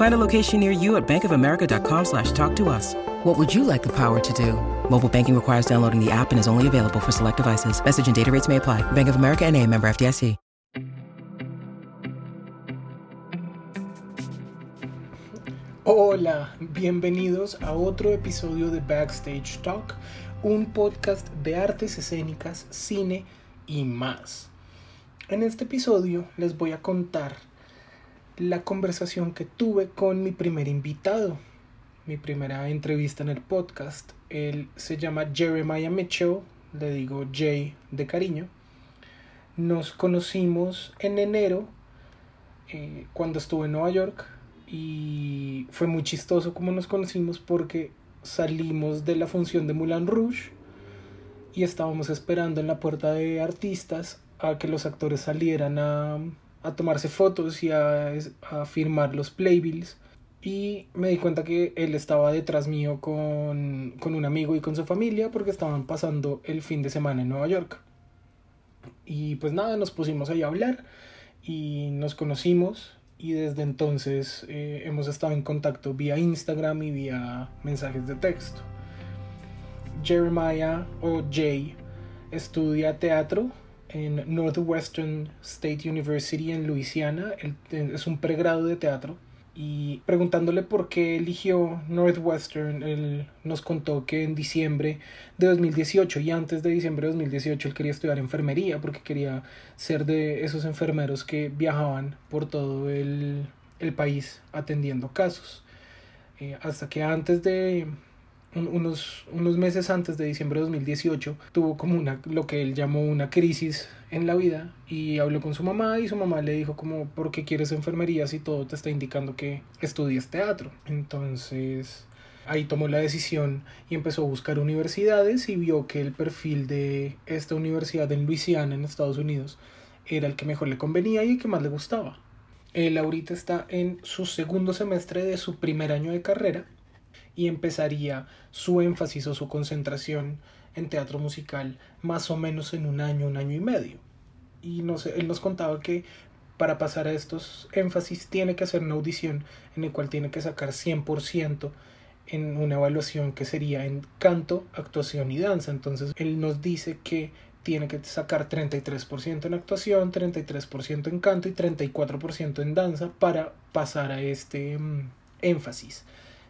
Find a location near you at bankofamerica.com slash talk to us. What would you like the power to do? Mobile banking requires downloading the app and is only available for select devices. Message and data rates may apply. Bank of America and a member FDIC. Hola, bienvenidos a otro episodio de Backstage Talk, un podcast de artes escénicas, cine y más. En este episodio les voy a contar la conversación que tuve con mi primer invitado, mi primera entrevista en el podcast. Él se llama Jeremiah Mitchell, le digo Jay de cariño. Nos conocimos en enero eh, cuando estuve en Nueva York y fue muy chistoso como nos conocimos porque salimos de la función de Moulin Rouge y estábamos esperando en la puerta de artistas a que los actores salieran a, a tomarse fotos y a, a, firmar los playbills. Y me di cuenta que él estaba detrás mío con, con un amigo y con su familia porque estaban pasando el fin de semana en Nueva York. Y pues nada nos pusimos ahí a hablar y nos conocimos. Y desde entonces eh, hemos estado en contacto vía Instagram y vía mensajes de texto. Jeremiah o Jay estudia teatro en Northwestern State University en Louisiana. Él es un pregrado de teatro. Y preguntándole por qué eligió Northwestern, él nos contó que en diciembre de 2018 y antes de diciembre de 2018 él quería estudiar enfermería porque quería ser de esos enfermeros que viajaban por todo el, el país atendiendo casos. Eh, hasta que antes de, unos, unos meses antes de diciembre de 2018 tuvo como una lo que él llamó una crisis en la vida y habló con su mamá y su mamá le dijo como ¿por qué quieres enfermería si todo te está indicando que estudies teatro? Entonces ahí tomó la decisión y empezó a buscar universidades y vio que el perfil de esta universidad en Luisiana en Estados Unidos era el que mejor le convenía y el que más le gustaba. Él ahorita está en su segundo semestre de su primer año de carrera y empezaría su énfasis o su concentración en teatro musical más o menos en un año, un año y medio. Y no sé, él nos contaba que para pasar a estos énfasis tiene que hacer una audición en el cual tiene que sacar 100% en una evaluación que sería en canto, actuación y danza. Entonces él nos dice que tiene que sacar 33% en actuación, 33% en canto y 34% en danza para pasar a este mm, énfasis.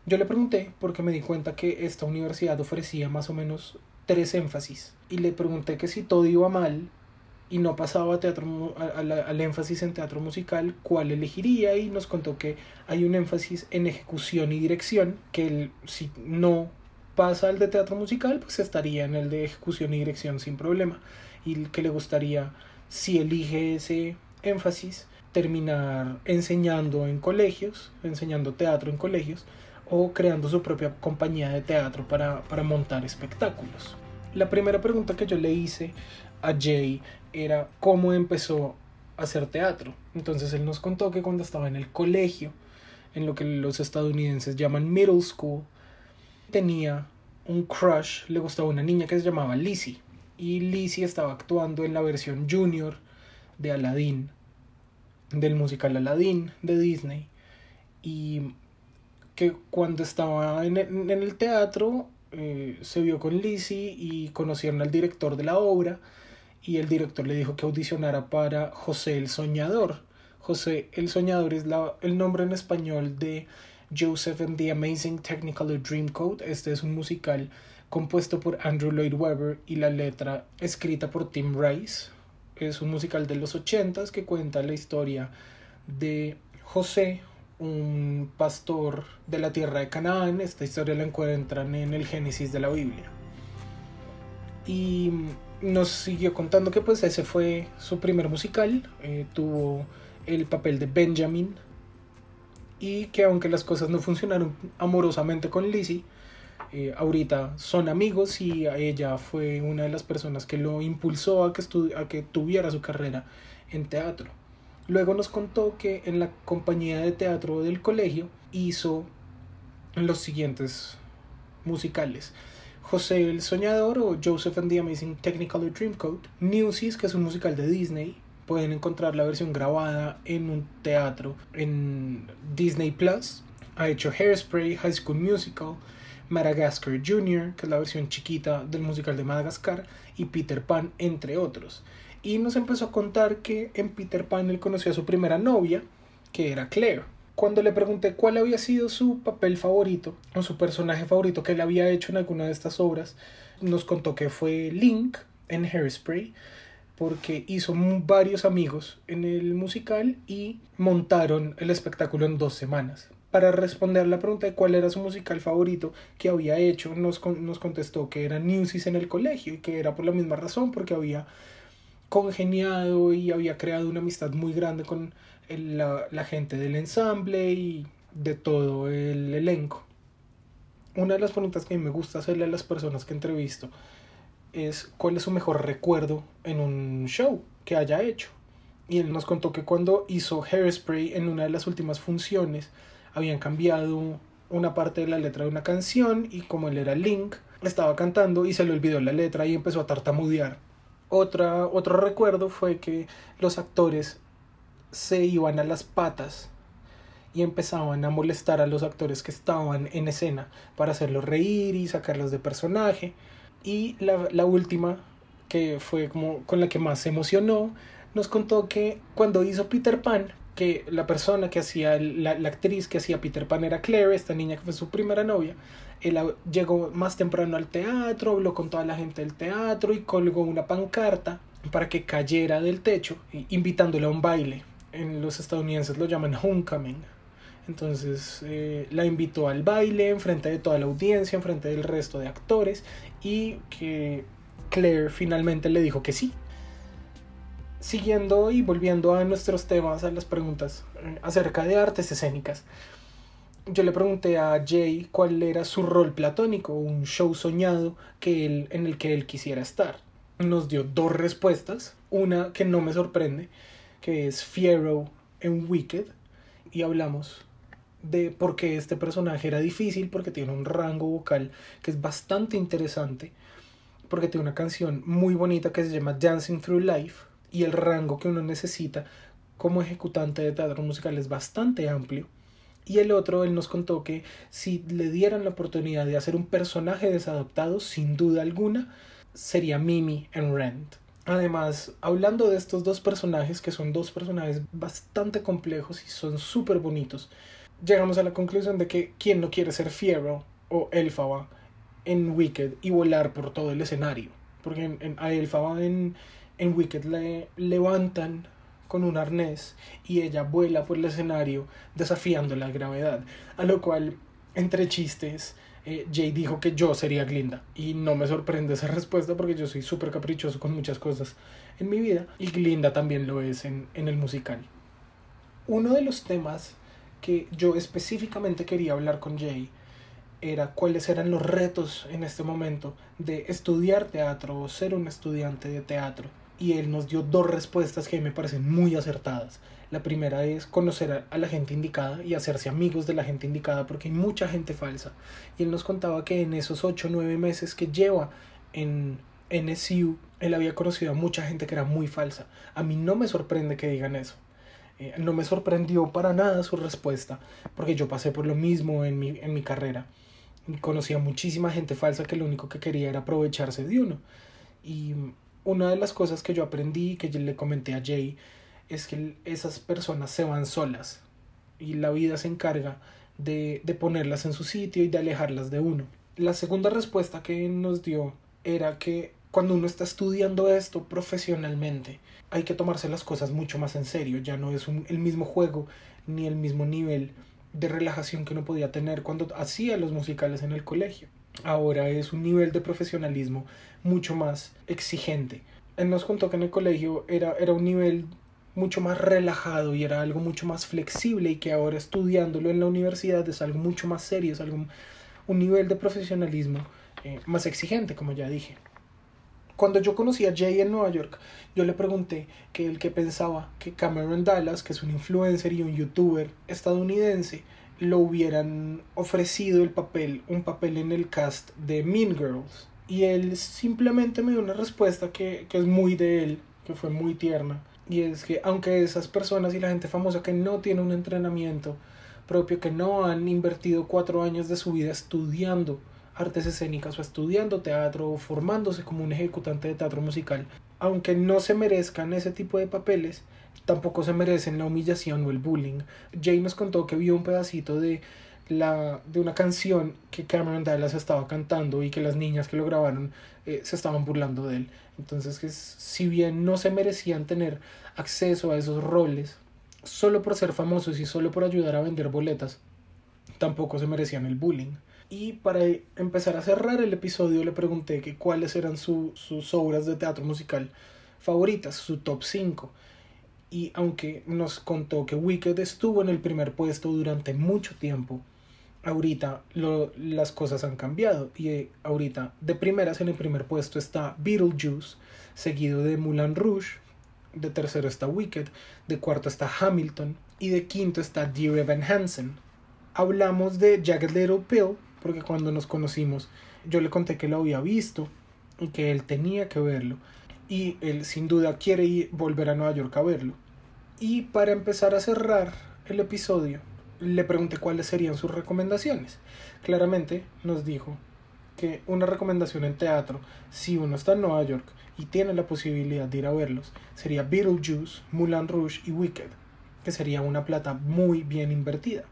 Yo le pregunté porque me di cuenta que esta universidad ofrecía más o menos tres énfasis. Y le pregunté que si todo iba mal y no pasaba teatro, al énfasis en teatro musical, cuál elegiría y nos contó que hay un énfasis en ejecución y dirección, que si no pasa al de teatro musical, pues estaría en el de ejecución y dirección sin problema. Y que le gustaría, si elige ese énfasis, terminar enseñando en colegios, enseñando teatro en colegios, o creando su propia compañía de teatro para, para montar espectáculos. La primera pregunta que yo le hice a Jay era cómo empezó a hacer teatro. Entonces él nos contó que cuando estaba en el colegio, en lo que los estadounidenses llaman middle school, tenía un crush, le gustaba una niña que se llamaba Lizzie. Y Lizzie estaba actuando en la versión junior de Aladdin, del musical Aladdin de Disney. Y que cuando estaba en el, teatro eh, se vio con Lizzie y conocieron al director de la obra y el director le dijo que audicionara para José el Soñador. José el Soñador es la, el nombre en español de Joseph and the Amazing Technicolor Dreamcoat. Este es un musical compuesto por Andrew Lloyd Webber y la letra escrita por Tim Rice. Es un musical de los ochentas que cuenta la historia de José, un pastor de la tierra de Canaán. Esta historia la encuentran en el Génesis de la Biblia. Y nos siguió contando que pues ese fue su primer musical. Eh, tuvo el papel de Benjamin. Y que aunque las cosas no funcionaron amorosamente con Lizzie, eh, ahorita son amigos y ella fue una de las personas que lo impulsó a que, a que tuviera su carrera en teatro. Luego nos contó que en la compañía de teatro del colegio hizo los siguientes musicales. José el Soñador o Joseph and the Amazing Technicolor Dreamcoat, Newsies, que es un musical de Disney, pueden encontrar la versión grabada en un teatro en Disney Plus. Ha hecho Hairspray, High School Musical, Madagascar Jr., que es la versión chiquita del musical de Madagascar, y Peter Pan, entre otros. Y nos empezó a contar que en Peter Pan él conoció a su primera novia, que era Claire. Cuando le pregunté cuál había sido su papel favorito o su personaje favorito que él había hecho en alguna de estas obras, nos contó que fue Link en Hairspray, porque hizo varios amigos en el musical y montaron el espectáculo en dos semanas para responder la pregunta de cuál era su musical favorito que había hecho, nos, nos contestó que era Newsies en el colegio y que era por la misma razón, porque había congeniado y había creado una amistad muy grande con la, la gente del ensamble y de todo el elenco. Una de las preguntas que a mí me gusta hacerle a las personas que entrevisto es cuál es su mejor recuerdo en un show que haya hecho. Y él nos contó que cuando hizo Hairspray en una de las últimas funciones, habían cambiado una parte de la letra de una canción y como él era Link, estaba cantando y se le olvidó la letra y empezó a tartamudear. Otra, otro recuerdo fue que los actores se iban a las patas y empezaban a molestar a los actores que estaban en escena para hacerlos reír y sacarlos de personaje. Y la, la última, que fue como con la que más se emocionó, nos contó que cuando hizo Peter Pan, que la persona que hacía, la, actriz que hacía Peter Pan era Claire, esta niña que fue su primera novia. Él llegó más temprano al teatro, habló con toda la gente del teatro y colgó una pancarta para que cayera del techo, invitándole a un baile. En los estadounidenses lo llaman homecoming. Entonces eh, la invitó al baile en frente de toda la audiencia, en frente del resto de actores y que Claire finalmente le dijo que sí, siguiendo y volviendo a nuestros temas, a las preguntas eh, acerca de artes escénicas, yo le pregunté a Jay cuál era su rol platónico, un show soñado que él, en el que él quisiera estar. Nos dio dos respuestas, una que no me sorprende, que es Fiero en Wicked, y hablamos de por qué este personaje era difícil, porque tiene un rango vocal que es bastante interesante, porque tiene una canción muy bonita que se llama Dancing Through Life, y el rango que uno necesita como ejecutante de teatro musical es bastante amplio. Y el otro, él nos contó que si le dieran la oportunidad de hacer un personaje desadaptado, sin duda alguna, sería Mimi en Rent. Además, hablando de estos dos personajes, que son dos personajes bastante complejos y son súper bonitos, llegamos a la conclusión de que quién no quiere ser Fiero o Elfaba en Wicked y volar por todo el escenario. Porque en, a Elfaba en, en Wicked le levantan con un arnés y ella vuela por el escenario desafiando la gravedad. A lo cual, entre chistes, eh, Jay dijo que yo sería Glinda. Y no me sorprende esa respuesta porque yo soy súper caprichoso con muchas cosas en mi vida. Y Glinda también lo es en, en el musical. Uno de los temas que yo específicamente quería hablar con Jay era cuáles eran los retos en este momento de estudiar teatro o ser un estudiante de teatro y él nos dio dos respuestas que me parecen muy acertadas. La primera es conocer a, la gente indicada y hacerse amigos de la gente indicada porque hay mucha gente falsa. Y él nos contaba que en esos 8 o 9 meses que lleva en NSU, él había conocido a mucha gente que era muy falsa. A mí no me sorprende que digan eso. Eh, no me sorprendió para nada su respuesta porque yo pasé por lo mismo en mi, en mi carrera. Conocí a muchísima gente falsa que lo único que quería era aprovecharse de uno. Y una de las cosas que yo aprendí, que yo le comenté a Jay, es que esas personas se van solas y la vida se encarga de, de ponerlas en su sitio y de alejarlas de uno. La segunda respuesta que nos dio era que cuando uno está estudiando esto profesionalmente, hay que tomarse las cosas mucho más en serio. Ya no es el mismo juego ni el mismo nivel de relajación que uno podía tener cuando hacía los musicales en el colegio. Ahora es un nivel de profesionalismo mucho más exigente. Él nos contó que en el colegio era, era un nivel mucho más relajado y era algo mucho más flexible y que ahora estudiándolo en la universidad es algo mucho más serio, es algo, un nivel de profesionalismo eh, más exigente, como ya dije. Cuando yo conocí a Jay en Nueva York, yo le pregunté que el que pensaba que Cameron Dallas, que es un influencer y un youtuber estadounidense, lo hubieran ofrecido el papel, un papel en el cast de Mean Girls. Y él simplemente me dio una respuesta que, que es muy de él, que fue muy tierna. Y es que aunque esas personas y la gente famosa que no tiene un entrenamiento propio, que no han invertido cuatro años de su vida estudiando artes escénicas o estudiando teatro o formándose como un ejecutante de teatro musical, aunque no se merezcan ese tipo de papeles, tampoco se merecen la humillación o el bullying. Jay nos contó que vio un pedacito de la de una canción que Cameron Dallas estaba cantando y que las niñas que lo grabaron eh, se estaban burlando de él. Entonces, que si bien no se merecían tener acceso a esos roles solo por ser famosos y solo por ayudar a vender boletas, tampoco se merecían el bullying. Y para empezar a cerrar el episodio le pregunté que cuáles eran sus obras de teatro musical favoritas, su top 5. Y aunque nos contó que Wicked estuvo en el primer puesto durante mucho tiempo, ahorita las cosas han cambiado. Y eh, ahorita de primeras en el primer puesto está Beetlejuice, seguido de Moulin Rouge. De tercero está Wicked, de cuarto está Hamilton y de quinto está Dear Evan Hansen. Hablamos de Jagged Little Pill, porque cuando nos conocimos yo le conté que lo había visto y que él tenía que verlo y él sin duda quiere ir, volver a Nueva York a verlo. Y para empezar a cerrar el episodio, le pregunté cuáles serían sus recomendaciones. Claramente nos dijo que una recomendación en teatro, si uno está en Nueva York y tiene la posibilidad de ir a verlos, sería Beetlejuice, Moulin Rouge y Wicked, que sería una plata muy bien invertida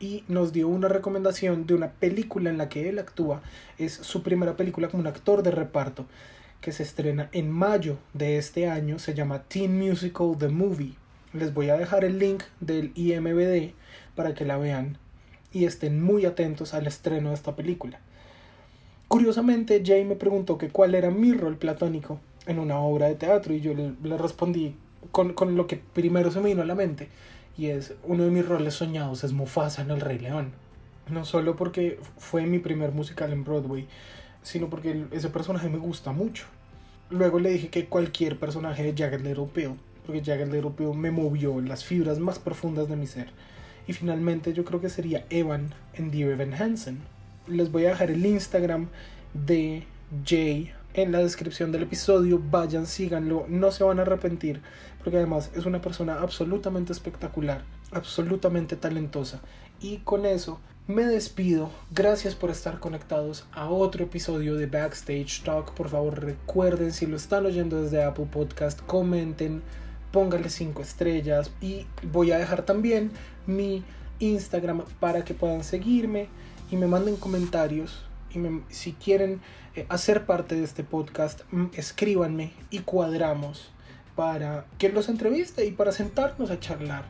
y nos dio una recomendación de una película en la que él actúa. Es su primera película como un actor de reparto que se estrena en mayo de este año. Se llama Teen Musical The Movie. Les voy a dejar el link del IMBD para que la vean y estén muy atentos al estreno de esta película. Curiosamente, Jay me preguntó que cuál era mi rol platónico en una obra de teatro y yo le, le respondí con, con lo que primero se me vino a la mente y es uno de mis roles soñados es Mufasa en El Rey León. No solo porque fue mi primer musical en Broadway, sino porque ese personaje me gusta mucho. Luego le dije que cualquier personaje de Jagged Little Pill, porque Jagged Little Pill me movió las fibras más profundas de mi ser. Y finalmente yo creo que sería Evan en Dear Evan Hansen. Les voy a dejar el Instagram de Jay en la descripción del episodio. Vayan, síganlo, no se van a arrepentir, porque además es una persona absolutamente espectacular, absolutamente talentosa. Y con eso me despido. Gracias por estar conectados a otro episodio de Backstage Talk. Por favor, recuerden si lo están oyendo desde Apple Podcast, comenten, pónganle 5 estrellas y voy a dejar también mi Instagram para que puedan seguirme y me manden comentarios y si quieren eh, hacer parte de este podcast, mm, escríbanme y cuadramos para que los entreviste y para sentarnos a charlar.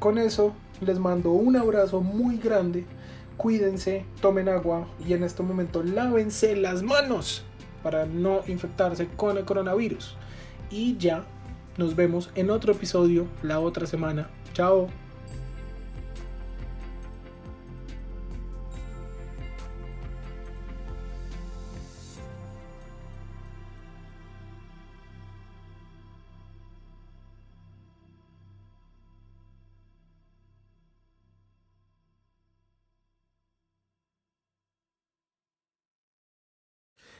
Con eso les mando un abrazo muy grande. Cuídense, tomen agua y en este momento lávense las manos para no infectarse con el coronavirus. Y ya nos vemos en otro episodio la otra semana. Chao.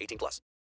18 plus.